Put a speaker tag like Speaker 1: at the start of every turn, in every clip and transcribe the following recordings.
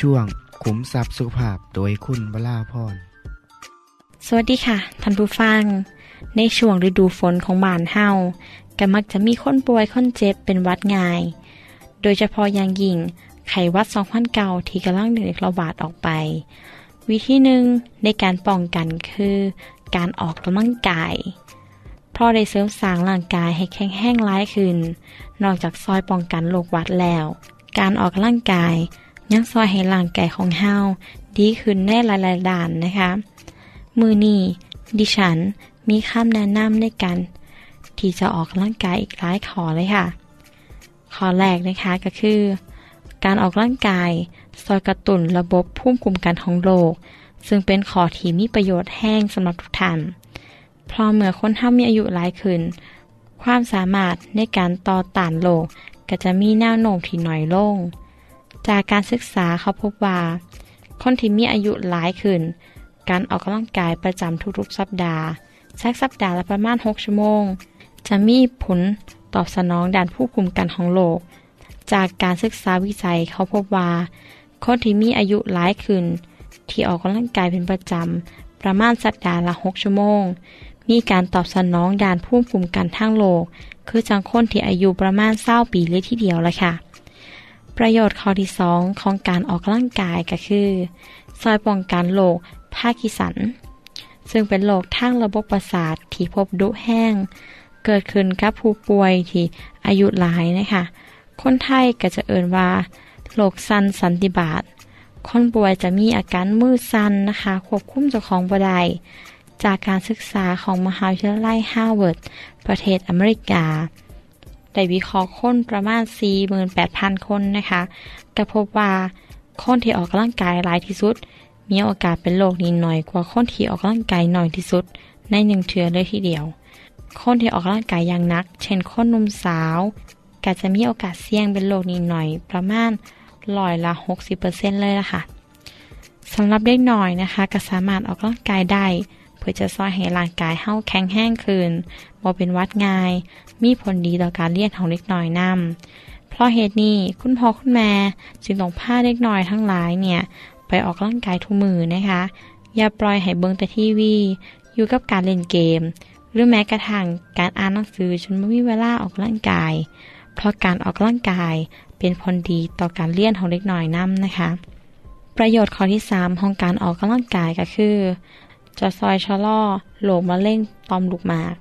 Speaker 1: ช่วงขุมทรัพย์สุขภาพโดยคุณวราพร
Speaker 2: สวัสดีค่ะท่านผู้ฟัง ในช่วงฤดูฝนของบ้านเฮาก็มักจะมีคนป่วยคนเจ็บเป็นวัดง่าย โดยเฉพาะอย่างยิ่งไข้หวัด2009ที่กำลังเด็กระบาดออกไป วิธีหนึ่งในการป้องกันคือ การออกกำลังกายเพราะได้เสริมสร้างร่างกายให้แข็งแรงร้ายขึ้น นอกจากซอยป้องกันโรคหวัดแล้ว การออกกำลังกาย ยังซอยให้ร่างกายของเฮาดีขึ้นในหลายๆด้านนะคะ มือนี้ดิฉันมีคำแนะนำในการที่จะออกกำลังกายอีกหลายขอเลยค่ะ ขอแรกนะคะก็คือ การออกกำลังกายซอยกระตุ้นระบบภูมิคุ้มกันของโลก ซึ่งเป็นขอที่มีประโยชน์แห้งสำหรับทุกท่านเพราะเมื่อคนเฒ่ามีอายุหลายขึ้น ความสามารถในการต่อต้านโรคก็จะมีแนวโน้มที่น้อยลง จากการศึกษาเขาพบว่า คนที่มีอายุหลายขึ้น การออกกำลังกายประจำทุกๆ สัปดาห์สักสัปดาห์ละประมาณ 6 ชั่วโมง จะมีผลตอบสนองด้านผู้คุมกันของโลก จากการศึกษาวิจัยเขาพบว่า คนที่มีอายุหลายขึ้น ที่ออกกำลังกายเป็นประจำประมาณสัปดาห์ละ 6 ชั่วโมง มีการตอบสนองด้านผู้คุมกันทางโลก คือจังคนที่อายุประมาณเศร้าปีเลยทีเดียวละค่ะ ประโยชน์ข้อที่2ของการออกกำลังกายก็คือซอยป้องกันโรคพาร์กินสัน ซึ่งเป็นโรคทางระบบประสาทที่พบดุแฮง เกิดขึ้นกับผู้ป่วยที่อายุหลายนะคะคนไทยก็จะเอิ้นว่าโรคสั่นสันนิบาตคนป่วยจะมีอาการมือสั่นนะคะ ควบคุมเจ้าของบ่ได้จากการศึกษาของมหาวิทยาลัยฮาร์วาร์ดประเทศอเมริกา ได้วิเคราะห์คนประมาณ 48,000 คนนะคะก็พบว่าคนที่ออกกำลังกายหลายที่สุด มีโอกาสเป็นโรคนี้น้อยกว่าคนที่ออกกำลังกายน้อยที่สุด ในหนึ่งเทือเลยทีเดียว คนที่ออกกำลังกายอย่างนัก เช่นคนหนุ่มสาวก็จะมีโอกาสเสี่ยงเป็นโรคนี้หน่อยประมาณร้อยละ 60%เลยละค่ะสำหรับเด็กน้อยนะคะก็สามารถออกกำลังกายได้ พื่อจะซอยให้ร่างกายเฮาแข็งแห้งขึ้นบ่เป็นวัดง่าย มีผลดีต่อการเรียนของเด็กน้อยนำเพราะเหตุนี้คุณพ่อคุณแม่จึงต้องพาเด็กน้อยทั้งหลายเนี่ย ไปออกกำลังกายทุกมือนะคะ อย่าปล่อยให้เบิ่งแต่ทีวี อยู่กับการเล่นเกม หรือแม้กระทั่งการอ่านหนังสือจนไม่มีเวลาออกกำลังกาย เพราะการออกกำลังกายเป็นผลดีต่อการเรียนของเด็กน้อยนำนะคะประโยชน์ข้อที่ 3 ของการออกกำลังกายก็คือ จะซอยชะลอโรคมะเร็งต่อมลูกหมาก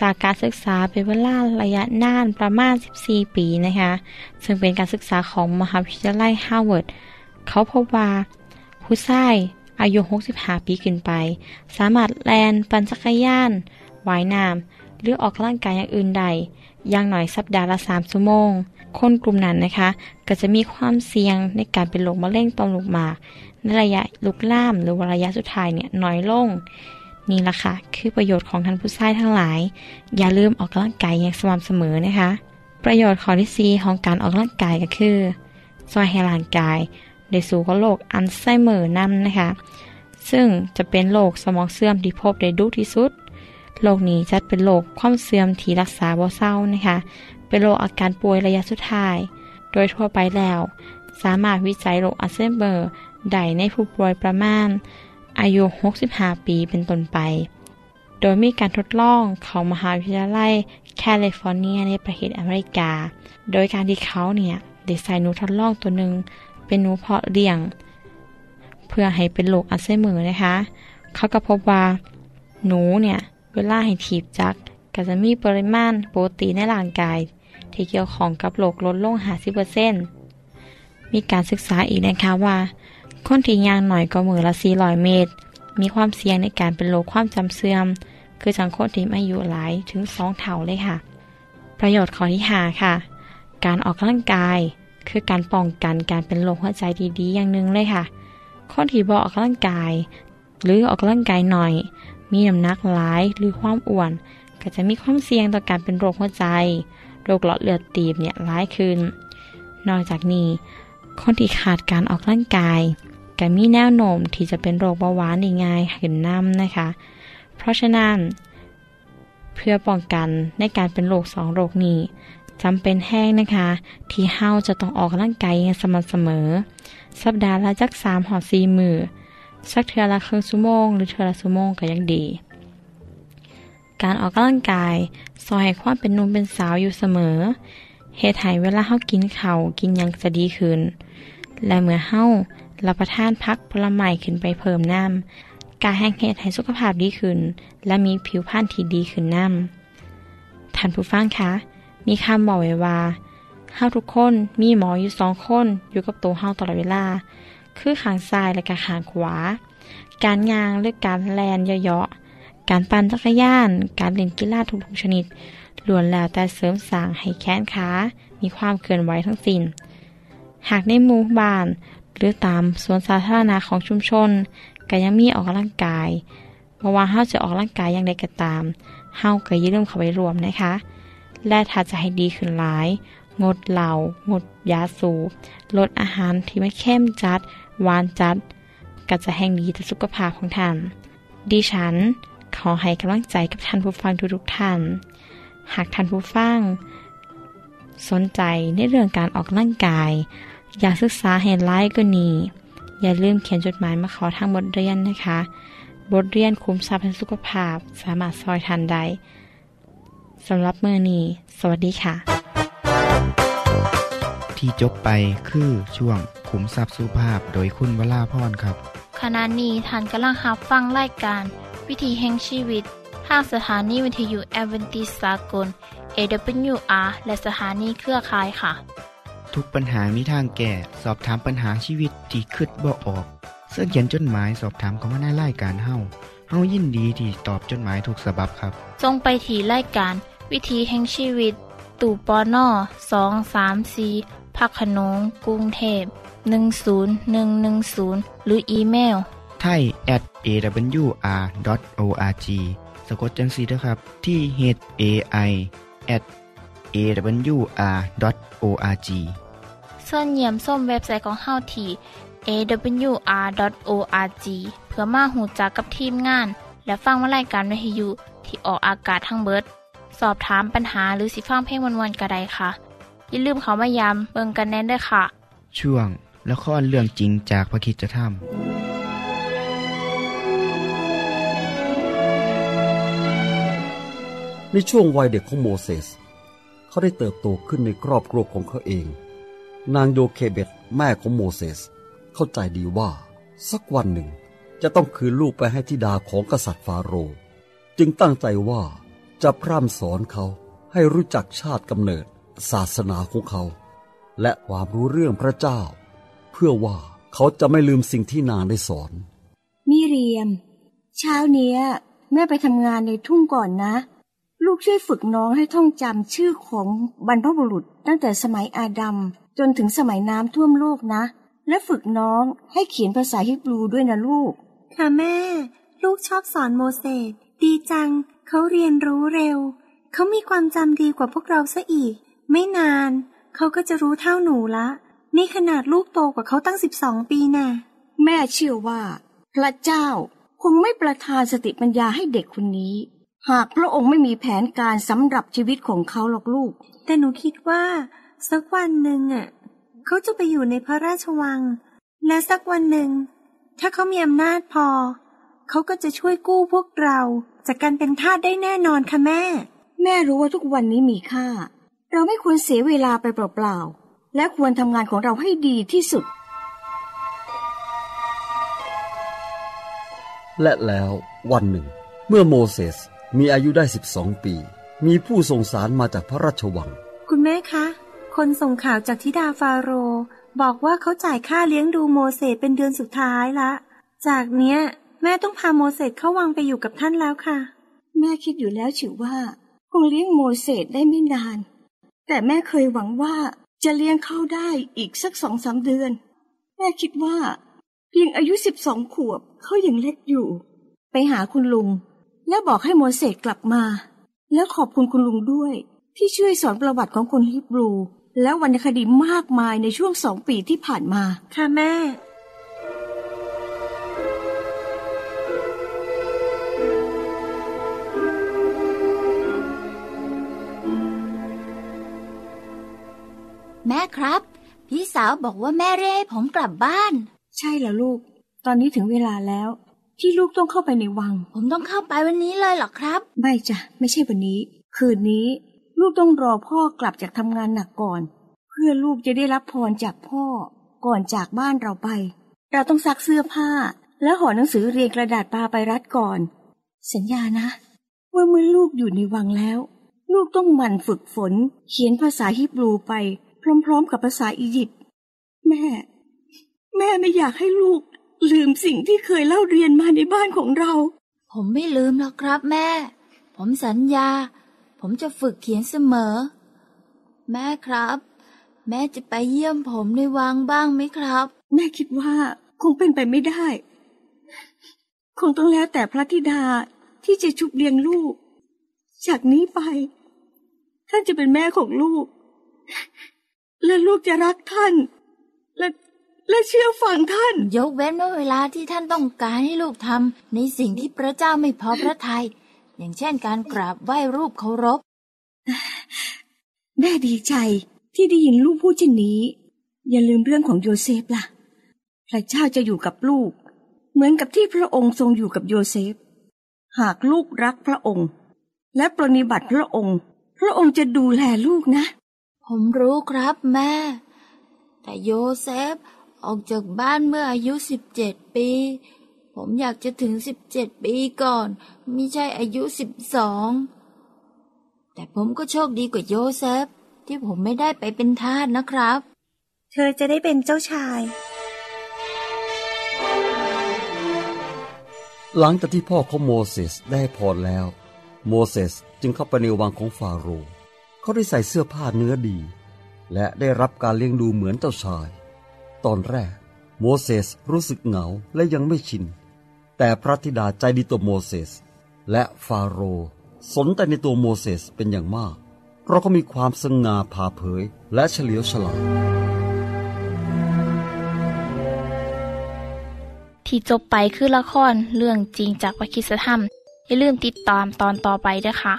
Speaker 2: จากการศึกษาเป็นเวลาระยะนานประมาณ 14 ปีนะคะซึ่งเป็นการศึกษาของมหาวิทยาลัยฮาร์วาร์ดเขาพบว่าผู้ชายอายุ 65 ปีขึ้นไป สามารถแลนปั่นจักรยานว่ายน้ำหรือออกกำลังกายอย่างอื่นใดอย่างน้อยสัปดาห์ละ 3 ชั่วโมง คนกลุ่มนั้นนะคะ ก็จะมีความเสี่ยงในการเป็นโรคมะเร็งต่อมลูกหมาก ในระยะลุกล่ามหรือระยะสุดท้ายเนี่ยน้อยลง นี่ละค่ะ คือประโยชน์ของท่านผู้ชายทั้งหลาย อย่าลืมออกกำลังกายอย่างสม่ำเสมอนะคะ ประโยชน์ข้อที่4ของการออกกำลังกายก็คือซอยให้ร่างกายได้สู่กับโรคอัลไซเมอร์นํนะคะ ซึ่งจะเป็นโรคสมองเสื่อมที่พบได้ดุที่สุดโรคนี้จัดเป็นโรคความเสื่อมที่รักษาบ่เศร้านะคะ เป็นโรคอาการป่วยระยะสุดท้าย โดยทั่วไปแล้ว สามารถวิจัยโรคอัลไซเมอร์ ได้ในผู้ป่วยประมาณ อายุ 65 ปีเป็นต้นไป โดยมีการทดลองของมหาวิทยาลัยแคลิฟอร์เนียในประเทศอเมริกา โดยการที่เขาเนี่ยได้ใส่หนูทดลองตัวหนึ่งเป็นหนูเพาะเลี้ยง เพื่อให้เป็นโรคอัลไซเมอร์นะคะ เขาก็พบว่าหนูเนี่ยเวลาให้ถีบจักรก็จะมีปริมาณโปรตีนในร่างกาย ที่เกี่ยวของกับโรคลดลง 50%มีการศึกษาอีกนะคะว่า คนที่ย่างหน่อยก็มือละ400เมตร มีความเสี่ยงในการเป็นโรคความจำเสื่อม คือสังคนที่อายุหลายถึง2เท่าเลยค่ะ ประโยชน์ข้อที่5ค่ะ การออกกำลังกาย คือการป้องกันการเป็นโรคหัวใจดีๆ อย่างหนึ่งเลยค่ะ คนที่บ่ออกกำลังกาย หรือออกกำลังกายหน่อย มีน้ำหนักหลายหรือความอ้วน ก็จะมีความเสี่ยงต่อการเป็นโรคหัวใจ โรคหลอดเลือดตีบเนี่ยร้ายขึ้น นอกจากนี้คนที่ขาดการออกกำลังกาย ก็มีแนวโน้มที่จะเป็นโรคเบาหวานได้ง่ายขึ้นน้ำนะคะ เพราะฉะนั้น เพื่อป้องกันในการเป็นโรคสองโรคนี้จำเป็นแห้งนะคะ ที่เฮาจะต้องออกกำลังกายอย่างสม่ำเสมอ สัปดาห์ละจักสามหอซีมือสักเทือละครึ่งชั่วโมงหรือเทือละชั่วโมงก็ยังดี การออกกำลังกายซอยให้ความเป็นนุ่มเป็นสาวอยู่เสมอเหตุให้เวลาเฮากินเขากินยังจะดีขึ้น และเมื่อเฮา รับประทานพักผลไม้ขึ้นไปเพิ่มน้ำการแห้งเหตุให้สุขภาพดีขึ้น และมีผิวพรรณที่ดีขึ้นน้ำท่านผู้ฟังคะ มีคำบอกไว้ว่าเฮาทุกคนมีหมออยู่สองคนอยู่กับตัวเฮาตลอดเวลา คือขางซ้ายและก็ขางขวา การงางหรือการแลนเยาะๆการปั่นจักรยาน การเล่นกีฬาทุกๆชนิดล้วนแล้วแต่เสริมสร้างให้แขนขา มีความเคลื่อนไหวทั้งสิน้น หากในหมู่บ้าน หรือตามสวนสาธารณะของชุมชนก็ยังมีออกกำลังกายบ่ว่าเฮาจะออกกำลังกายอย่างใดก็ตามเฮาก็อย่าลืมเข้าไปรวมนะคะ และถ้าจะให้ดีขึ้นหลาย งดเหล้างดยาสูบลดอาหารที่ไม่เข้มจัดหวานจัดก็จะแห่งดีต่อสุขภาพของท่านดิฉัน ขอให้กำลังใจกับท่านผู้ฟังทุกๆท่าน หากท่านผู้ฟัง สนใจในเรื่องการออกกำลังกาย อยากศึกษาเห็นไลฟ์ก็นีอย่าลืมเขียนจดหมายมาขอทางบทเรียนนะคะ บทเรียนคุ้มทรัพย์แห่งสุขภาพ สามารถซอยทันได้สำหรับเมื่อนี้สวัสดีค่ะ
Speaker 1: ที่จบไปคือช่วงขุมทรัพย์สุภาพโดยคุณวราพรครับ
Speaker 3: ขณะนี้ท่านกำลังรับฟังรายการ วิธีแห่งชีวิตทางสถานีวิทยุแอเวนติสากล AWR และสถานีเครือข่ายค่ะ
Speaker 1: ทุกปัญหามีทางแก้สอบถามปัญหาชีวิตที่คิดบ่ออก เสื้อเขียนจดหมายสอบถามเขามาในรายการเฮาเฮายินดีที่ตอบจดหมายถูกสาบบครับ
Speaker 3: ทรงไปถีรายการ วิธีแห่งชีวิต ตู่ปอนอสองสามสีพักขนงกรุงเทพ10110 หรืออีเมล
Speaker 1: ไทย at awr.org สะกดจังสีนะครับ ที่ h a i at awr.org
Speaker 3: ส่วนเยี่ยมส้มเว็บไซต์ของเฮาที่ awr.org เพื่อมาหูจักกับทีมงาน และฟังวารายการวิทยุที่ออกอากาศทั้งเบิด สอบถามปัญหาหรือสิฟังเพลงวนๆกระไดค่ะ อย่าลืมเขามายามเบิงกันแน่นด้วยค่ะ
Speaker 1: ช่วงละครเรื่องจริงจากพระคิดจะทำ
Speaker 4: ในช่วงวัยเด็กของโมเสสเขาได้เติบโตขึ้นในครอบครัวของเขาเอง นางโยเคเบตแม่ของโมเสส เข้าใจดีว่า สักวันหนึ่งจะต้องคืนลูกไปให้ธิดาของกษัตริย์ฟาโรห์จึงตั้งใจว่าจะพร่ำสอนเขาให้รู้จักชาติกำเนิด ศาสนาของเขา และความรู้เรื่องพระเจ้า เพื่อว่าเขาจะไม่ลืมสิ่งที่นางได้สอน
Speaker 5: มิเรียม เช้าเนี้ย แม่ไปทำงานในทุ่งก่อนนะ ลูกช่วยฝึกน้องให้ท่องจำชื่อของบรรพบุรุษตั้งแต่สมัยอาดัม จนถึงสมัยน้ำท่วมโลกนะ และฝึกน้องให้เขียนภาษาฮิบรูด้วยนะลูก
Speaker 6: ค่ะแม่ ลูกชอบสอนโมเสสดีจัง เขาเรียนรู้เร็ว เขามีความจำดีกว่าพวกเราซะอีก ไม่นาน เขาก็จะรู้เท่าหนูละ นี่ขนาดลูกโตกว่าเขาตั้งสิบสองปีแน่
Speaker 5: แม่เชื่อว่า พระเจ้าคงไม่ประทานสติปัญญาให้เด็กคนนี้ หากพระองค์ไม่มีแผนการสำหรับชีวิตของเขาหรอกลูก
Speaker 6: แต่หนูคิดว่า สักวันหนึ่งอะเขาจะไปอยู่ในพระราชวัง และสักวันหนึ่ง ถ้าเขามีอำนาจพอ เขาก็จะช่วยกู้พวกเรา จากการเป็นทาสได้แน่นอนค่ะแม่
Speaker 5: แม่รู้ว่าทุกวันนี้มีค่า เราไม่ควรเสียเวลาไปเปล่าๆและควรทำงานของเราให้ดีที่สุด
Speaker 4: และแล้ววันหนึ่ง เมื่อโมเสสมีอายุได้ 12 ปี มีผู้ส่งสารมาจากพระราชวัง
Speaker 6: คุณแม่คะ คนส่งข่าวจากทิดาฟาโร บอกว่าเขาจ่ายค่าเลี้ยงดูโมเสสเป็นเดือนสุดท้ายละ จากเนี้ย แม่ต้องพาโมเสสเข้าวังไปอยู่กับท่านแล้วค่ะ
Speaker 5: แม่คิดอยู่แล้วฉิวว่า คงเลี้ยงโมเสสได้ไม่นาน แต่แม่เคยหวังว่าจะเลี้ยงเขาได้อีกสักสองสามเดือน แม่คิดว่า เพียงอายุสิบสองขวบเขายังเล็กอยู่ ไปหาคุณลุง และบอกให้โมเสสกลับมา แล้วขอบคุณคุณลุงด้วยที่ช่วยสอนประวัติของคนฮิบรู และวรรณคดีมากมายในช่วงสองปีที่ผ่านมา
Speaker 6: ค่ะแม่
Speaker 7: แม่ครับ พี่สาวบอกว่าแม่เรียกให้ผมกลับบ้าน
Speaker 5: ใช่แล้วลูก ตอนนี้ถึงเวลาแล้ว ที่ลูกต้องเข้าไปในวัง
Speaker 7: ผมต้องเข้าไปวันนี้เลยเหรอครับ
Speaker 5: ไม่จ้ะไม่ใช่วันนี้ คืนนี้ ลูกต้องรอพ่อกลับจากทำงานหนักก่อน เพื่อลูกจะได้รับพรจากพ่อก่อนจากบ้านเราไป เราต้องซักเสื้อผ้า และห่อหนังสือเรียงกระดาษปาไปรัดก่อน สัญญานะ ว่าเมื่อลูกอยู่ในวังแล้ว ลูกต้องหมั่นฝึกฝน เขียนภาษาฮิบรูไป พร้อมๆ กับภาษาอียิปต์แม่ แม่ไม่อยากให้ลูก ลืมสิ่งที่เคยเล่าเรียนมาในบ้านของเรา
Speaker 7: ผมไม่ลืมหรอกครับแม่ ผมสัญญา ผมจะฝึกเขียนเสมอ แม่ครับ แม่จะไปเยี่ยมผมในวังบ้างไหมครับ
Speaker 5: แม่คิดว่าคงเป็นไปไม่ได้ คงต้องแล้วแต่พระธิดาที่จะชุบเลี้ยงลูก จากนี้ไป ท่านจะเป็นแม่ของลูก และลูกจะรักท่าน และและเชื่อฟังท่าน
Speaker 7: ยกเว้นว่าเวลาที่ท่านต้องการให้ลูกทำในสิ่งที่พระเจ้าไม่พอพระทยัย อย่างเช่นการกราบไหว้รูปเคารพ
Speaker 5: แม่ดีใจที่ได้ยินลูกพูดเช่นนี้ อย่าลืมเรื่องของโยเซฟล่ะ พระเจ้าจะอยู่กับลูก เหมือนกับที่พระองค์ทรงอยู่กับโยเซฟ หากลูกรักพระองค์ และปรนนิบัติพระองค์ พระองค์จะดูแลลูกนะ
Speaker 7: ผมรู้ครับแม่ แต่โยเซฟออกจากบ้านเมื่ออายุสิบเจ็ดปี ผมอยากจะถึงสิบเจ็ดปีก่อนไม่ใช่อายุสิบสองแต่ผมก็โชคดีกว่าโยเซฟ ที่ผมไม่ได้ไปเป็นทาสนะครับ
Speaker 6: เธอจะได้เป็นเจ้าชาย
Speaker 4: หลังจากที่พ่อของโมเสสได้พรแล้ว โมเสสจึงเข้าไปในวังของฟาโรห์เขาได้ใส่เสื้อผ้าเนื้อดี และได้รับการเลี้ยงดูเหมือนเจ้าชาย ตอนแรก โมเสสรู้สึกเหงาและยังไม่ชิน แต่พระธิดาใจดีต่อโมเสสและฟาโรห์สนใจในตัวโมเสสเป็นอย่างมาก เพราะเขามีความสง่าผ่าเผยและเฉลียวฉลาด
Speaker 3: ที่จบไปคือละครเรื่องจริงจากวิคิสธรรม อย่าลืมติดตามตอนต่อไปด้วยค่ะ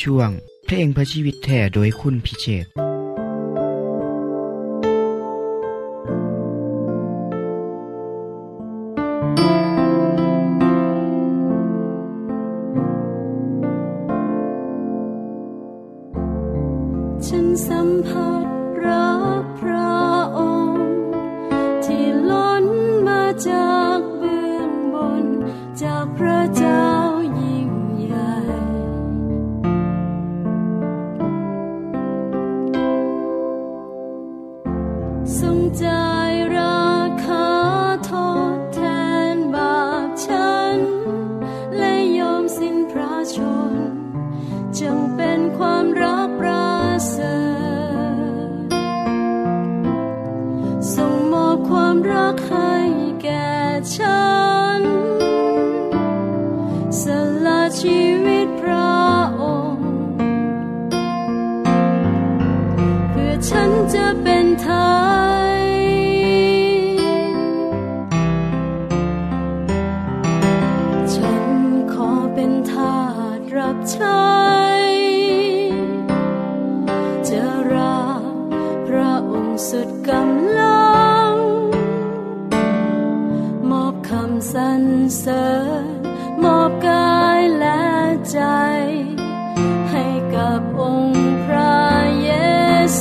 Speaker 1: ช่วงเพลงเพื่อชีวิตแท่โดยคุณพิเชษ
Speaker 8: ทร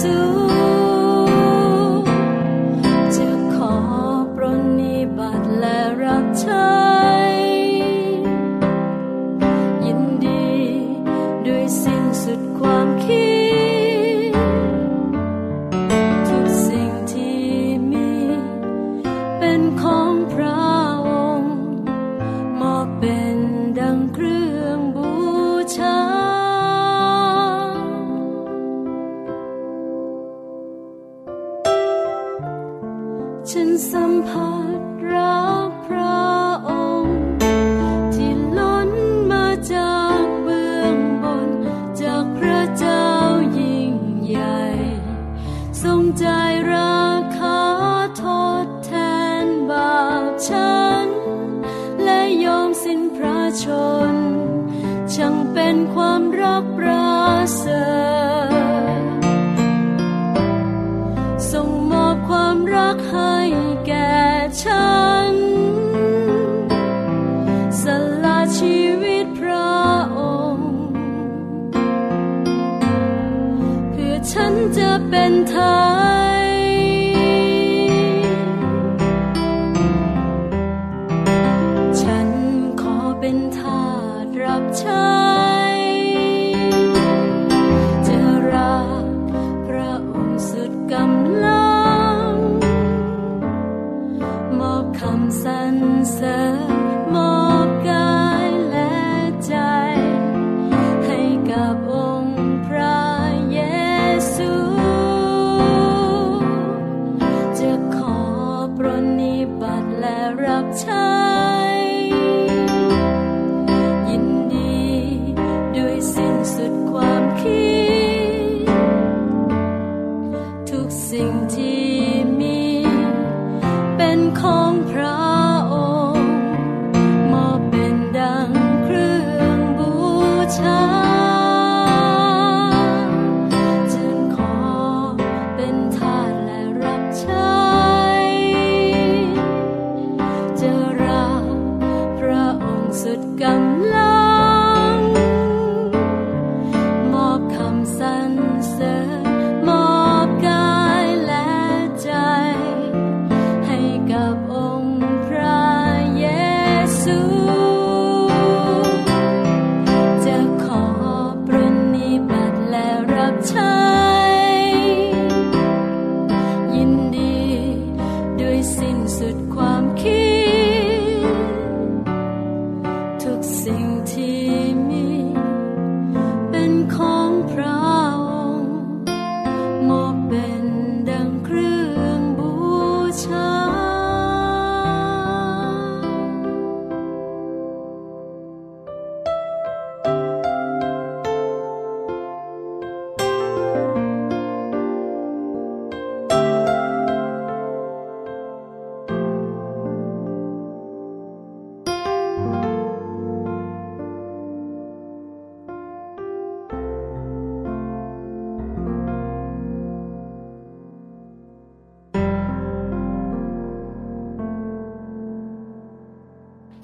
Speaker 8: ซู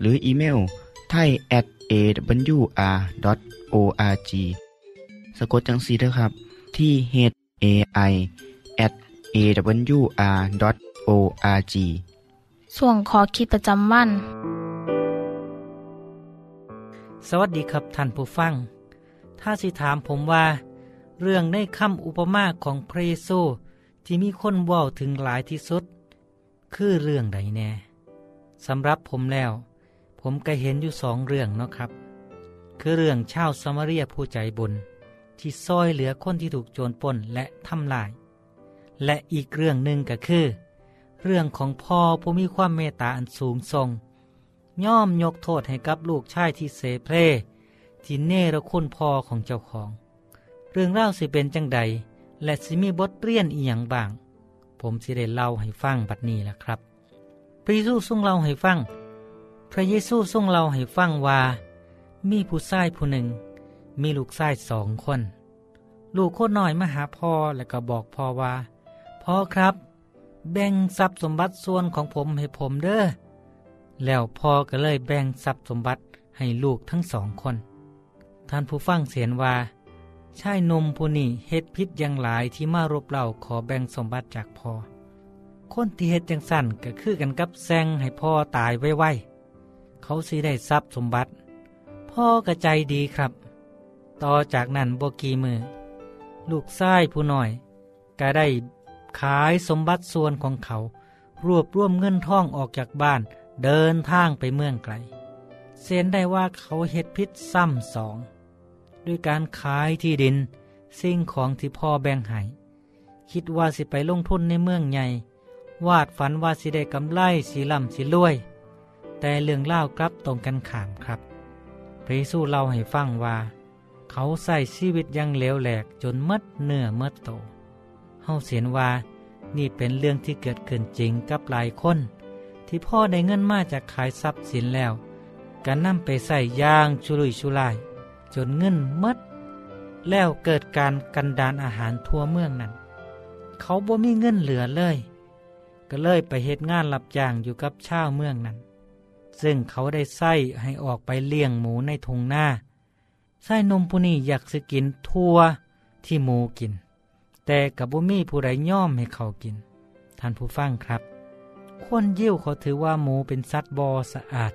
Speaker 1: หรืออีเมลไทย at awr.org สะกดจังสีเด้อครับ ที่ h a i at awr.org
Speaker 3: ส่วนขอคิดประจำวัน
Speaker 9: สวัสดีครับท่านผู้ฟัง ถ้าสิถามผมว่า เรื่องในคำอุปมาของพระเยซูที่มีคนเว้าถึงหลายที่สุด คือเรื่องใดแน่สำหรับผมแล้ว ผมก็เห็นอยู่สองเรื่องเนาะครับ คือเรื่องชาวสมาเรียผู้ใจบุญ ที่ซอยเหลือคนที่ถูกโจรปล้นและทำลาย และอีกเรื่องหนึ่งก็คือ เรื่องของพ่อผู้มีความเมตตาอันสูงทรงย่อมยกโทษให้กับลูกชายที่เสเพลที่เนรคุณพ่อของเจ้าของ เรื่องเล่าสิเป็นจังใด และสิมีบทเรียนอีหยังบ้าง ผมสิได้เล่าให้ฟังบัดนี้แหละครับพระเยซูทรงเล่าให้ฟัง พระเยซูทรงเล่าให้ฟังว่า มีผู้ชายผู้หนึ่ง มีลูกชายสองคน ลูกโคน้อยมาหาพ่อแล้วก็บอกพ่อว่าพ่อครับ แบ่งทรัพย์สมบัติส่วนของผมให้ผมเด้อแล้วพ่อก็เลยแบ่งทรัพย์สมบัติให้ลูกทั้งสองคน ท่านผู้ฟังเสียนว่าชายนมผู้นี้เฮ็ดพิษอย่างหลายที่มารบเล่าขอแบ่งสมบัติจากพ่อคนที่เฮ็ดจังสั่นก็คือกันกับแซงให้พ่อตายไว้ๆ เขาสิได้ทรัพย์สมบัติ พ่อก็ใจดีครับ ต่อจากนั้นบกีมือ ลูกชายผู้น้อย ก็ได้ขายสมบัติส่วนของเขา รวบรวมเงินท่องออกจากบ้าน เดินทางไปเมืองไกลเสียนได้ว่าเขาเฮ็ดพิษซ้ำสอง ด้วยการขายที่ดิน สิ่งของที่พ่อแบ่งให้คิดว่าสิไปลงทุนในเมืองใหญ่ วาดฝันว่าสิได้กำไรสีล่ำสีรวย แต่เรื่องเล่ากลับตรงกันขามครับ พระเยซูเล่าให้ฟังว่า เขาใส่ชีวิตยังเลวแหลกจนมดเนื้อมดโตเฮาเสียนว่านี่เป็นเรื่องที่เกิดขึ้นจริงกับหลายคน ที่พ่อได้เงินมาจากขายทรัพย์สินแล้วก็นำไปใส่ยางชุลุยชุลาย จนเงินมดแล้วเกิดการกันดานอาหารทั่วเมืองนั้น เขาบ่มีเงินเหลือเลย ก็เลยไปเหตุงานรับจ้างอยู่กับชาวเมืองนั้น ซึ่งเขาได้ใส่ให้ออกไปเลี้ยงหมูในทงหน้า ไส้นมผู้นี้อยากสกินทั่วที่หมูกิน แต่กับบุมีผู้ใดย่อมให้เขากิน ท่านผู้ฟังครับ คนยิวเขาถือว่าหมูเป็นสัตว์บอสะอาด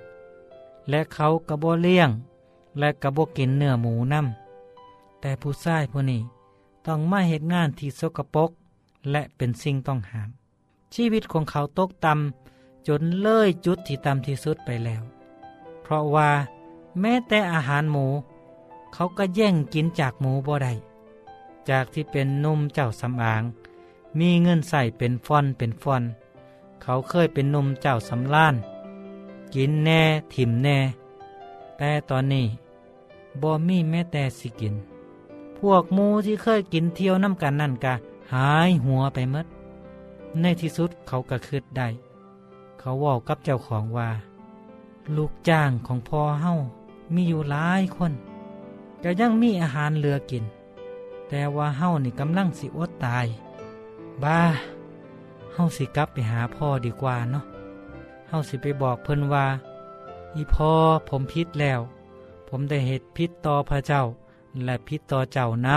Speaker 9: และเขากระบเลี้ยง และกระบกินเนื้อหมูน้ำแต่ผู้ชายผู้นี้ต้องมาเหตุงานที่สกปรกและเป็นสิ่งต้องห้าม ชีวิตของเขาตกต่ำ จนเลยจุดที่ต่ำที่สุดไปแล้ว เพราะว่าแม้แต่อาหารหมู เขาก็แย่งกินจากหมูบ่ได้จากที่เป็นนุ่มเจ้าสำอาง มีเงินใส่เป็นฟอนเป็นฟอน เขาเคยเป็นนุ่มเจ้าสำล้าน กินแน่ถิ่มแน่ แต่ตอนนี้บ่มีแม้แต่สิกิน พวกหมูที่เคยกินเที่ยวน้ำกันนั่นกะหายหัวไปมด ในที่สุดเขาก็คืดได้ เขาบอกกับเจ้าของว่า ลูกจ้างของพ่อเฮามีอยู่หลายคนก็ยังมีอาหารเหลือกิน แต่ว่าเฮานี่กำลังสิอดตาย บ้าเฮาสิกลับไปหาพ่อดีกว่าเนาะเฮาสิไปบอกเพิ่นว่า อีพ่อผมพิษแล้ว ผมได้เหตุพิษต่อพระเจ้า และพิษต่อเจ้าน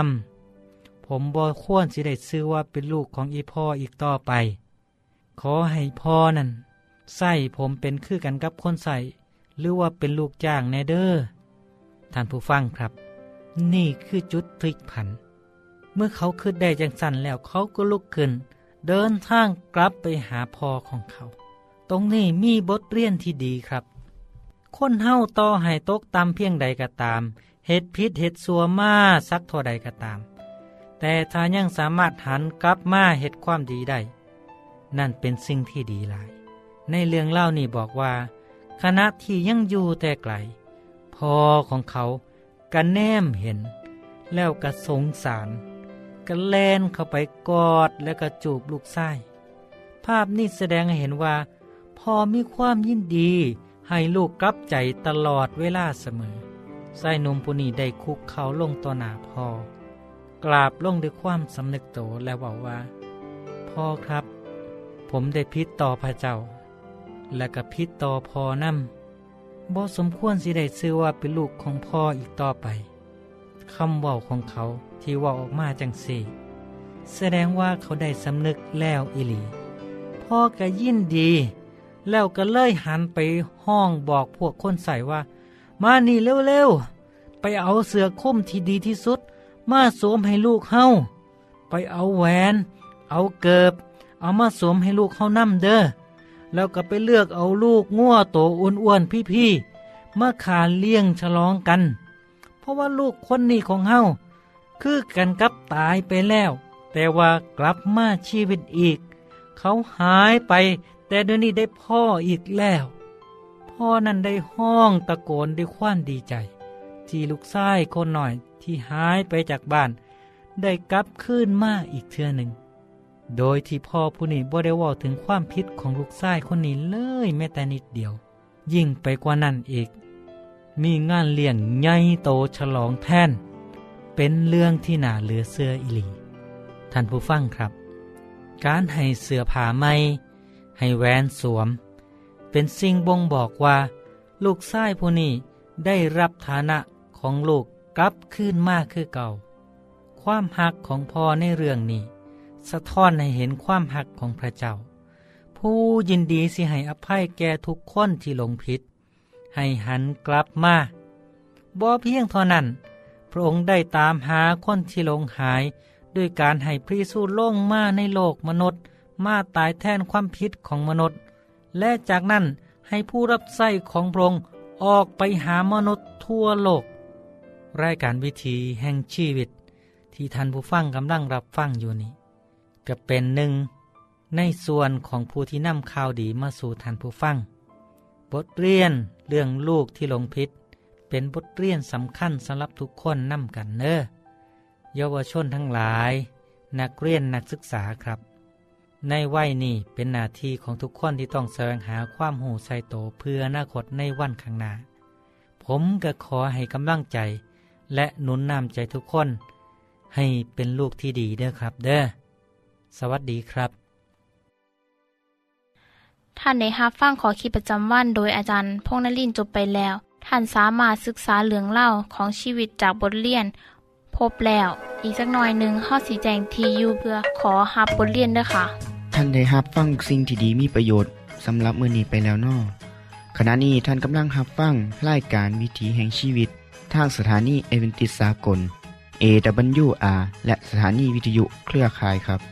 Speaker 9: ำผมบ่ควรสิได้ซื้อว่าเป็นลูกของอีพ่ออีกต่อไป ขอให้พ่อนั่น ใส่ผมเป็นคือกันกับคนใส่หรือว่าเป็นลูกจ้างแนเดอร์ท่านผู้ฟังครับ นี่คือจุดพลิกผัน เมื่อเขาขึ้นได้จังสันแล้วเขาก็ลุกขึ้น เดินทางกลับไปหาพ่อของเขา ตรงนี้มีบทเรียนที่ดีครับ คนเฮาต่อให้ตกตามเพียงใดก็ตามเหตุพิษเหตุสัวมาสักเท่าใดก็ตาม แต่ถ้ายังสามารถหันกลับมาเหตุความดีได้ นั่นเป็นสิ่งที่ดีหลาย ในเรื่องเล่านี่บอกว่าขณะที่ยังอยู่แต่ไกลพ่อของเขาก็แนมเห็น แล้วก็สงสารก็แลนเข้าไปกอดและก็จูบลูกไส้ภาพนี้แสดงให้เห็นว่าพ่อมีความยินดีให้ลูกกลับใจตลอดเวลาเสมอไส้นมผู้นี้ได้คุกเขาลงต่อหน้าพ่อกราบลงด้วยความสำนึกโตและบอกว่า พ่อครับ ผมได้พิษต่อพระเจ้า และก็พิษต่อพ่อนำบ่สมควรสิได้ชื่อว่าเป็นลูกของพ่ออีกต่อไปคำเว้าของเขาที่ว่าออกมาจังสี่ แสดงว่าเขาได้สำนึกแล้วอิลี พ่อก็ยินดี แล้วก็เลยหันไปห้องบอกพวกคนใส่ว่า มานี่เร็วๆ ไปเอาเสือคมที่ดีที่สุด มาสวมให้ลูกเฮาไปเอาแหวน เอาเกิบ เอามาสวมให้ลูกเขานำเด้อ แล้วก็ไปเลือกเอาลูกง่วโตอ้วนๆพี่ๆมาขาเลี้ยงฉลองกัน เพราะว่าลูกคนนี้ของเฮาคือกันกับตายไปแล้ว แต่ว่ากลับมาชีวิตอีก เขาหายไป แต่เดี๋ยวนี้ได้พ่ออีกแล้ว พ่อนั้นได้ห้องตะโกนด้วยความดีใจ ที่ลูกชายคนหน่อยที่หายไปจากบ้าน ได้กลับคืนมาอีกเทื่อหนึ่ง โดยที่พ่อผู้นี้บ่ได้ว่าถึงความผิดของลูกชายคนนี้เลยแม้แต่นิดเดียว ยิ่งไปกว่านั้นอีก มีงานเลี้ยงใหญ่โตฉลองแท่น เป็นเรื่องที่หนาเหลือเสื้ออิลี ท่านผู้ฟังครับ การให้เสื้อผ้าใหม่ให้แหวนสวม เป็นสิ่งบ่งบอกว่า ลูกชายผู้นี้ได้รับฐานะของลูกกลับคืนมากคือเก่า ความหักของพ่อในเรื่องนี้ สะท้อนให้เห็นความหักของพระเจ้า ผู้ยินดีสิให้อภัยแก่ทุกคนที่ลงผิด ให้หันกลับมาบ่เพียงเท่านั้น พระองค์ได้ตามหาคนที่ลงหาย ด้วยการให้พระเยซูลงมาในโลกมนุษย์ มาตายแทนความผิดของมนุษย์ และจากนั้นให้ผู้รับใช้ของพระองค์ออกไปหามนุษย์ทั่วโลก รายการวิธีแห่งชีวิต ที่ท่านผู้ฟังกำลังรับฟังอยู่นี้ ก็เป็นหนึ่งในส่วนของผู้ที่นำข่าวดีมาสู่ท่านผู้ฟัง บทเรียนเรื่องลูกที่ลงพิษ เป็นบทเรียนสำคัญสำหรับทุกคนนำกันเนอเยาวชนทั้งหลาย นักเรียนนักศึกษาครับ ในวัยนี้เป็นหน้าที่ของทุกคนที่ต้องแสวงหาความหูใส่โตเพื่ออนาคตในวันข้างหน้า ผมก็ขอให้กำลังใจ และหนุนนำใจทุกคน ให้เป็นลูกที่ดีเด้อครับเด้อ สวัสดีครับ
Speaker 3: ท่านในฮับฟังขอคิดประจำวันโดยอาจารย์พงนลินจบไปแล้ว ท่านสามารถศึกษาเหลืองเล่าของชีวิตจากบทเรียน พบแล้ว อีกสักหน่อยหนึ่งข้อสีแจงทียูเพื่อขอฮับบทเรียนด้วยค่ะ
Speaker 1: ท่านได้รับฟังสิ่งที่ดีมีประโยชน์สำหรับมือนี้ไปแล้วนอขณะนี้ท่านกำลังรับฟังรายการวิถีแห่งชีวิต ทางสถานีเอเวนติสากล AWR และสถานีวิทยุเครือข่ายครับ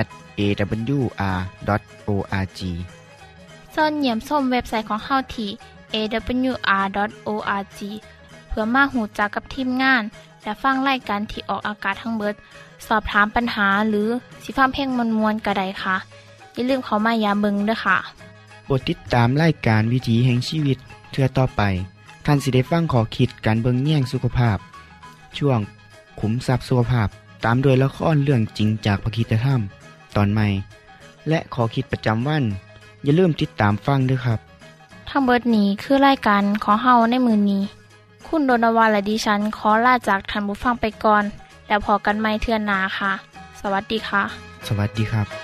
Speaker 1: at awr.org
Speaker 3: ส่วนเหยี่ยมส้มเว็บไซต์ของเฮาที่ awr.org เพื่อมาหูจักกับทีมงาน และฟังไล่กันที่ออกอากาศทั้งเบิด สอบถามปัญหาหรือสิฟ้าเพ่งมวลมวลกระไดค่ะ อย่าลืมเขามายามเบิงด้วยค่ะ
Speaker 1: โปรดติดตามรายการวิถีแห่งชีวิตเทือต่อไป ท่านสิได้ฟังขอคิดการเบิงแย่งสุขภาพ ช่วงขุมทรัพย์สุขภาพตามโดยละครเรื่องจริงจากพระคีตธรรม ตอนใหม่ และขอคิดประจำวัน อย่าลืมติดตามฟังด้วยครับ
Speaker 3: ทั้งเบิดนี้คือรายการของเฮาในมือนี้ คุณโดนวาและดิฉันขอลาจากทันบุฟังไปก่อน แล้วพอกันไม่เทื่อนนาค่ะ สวัสดีค่ะ
Speaker 1: สวัสดีครับ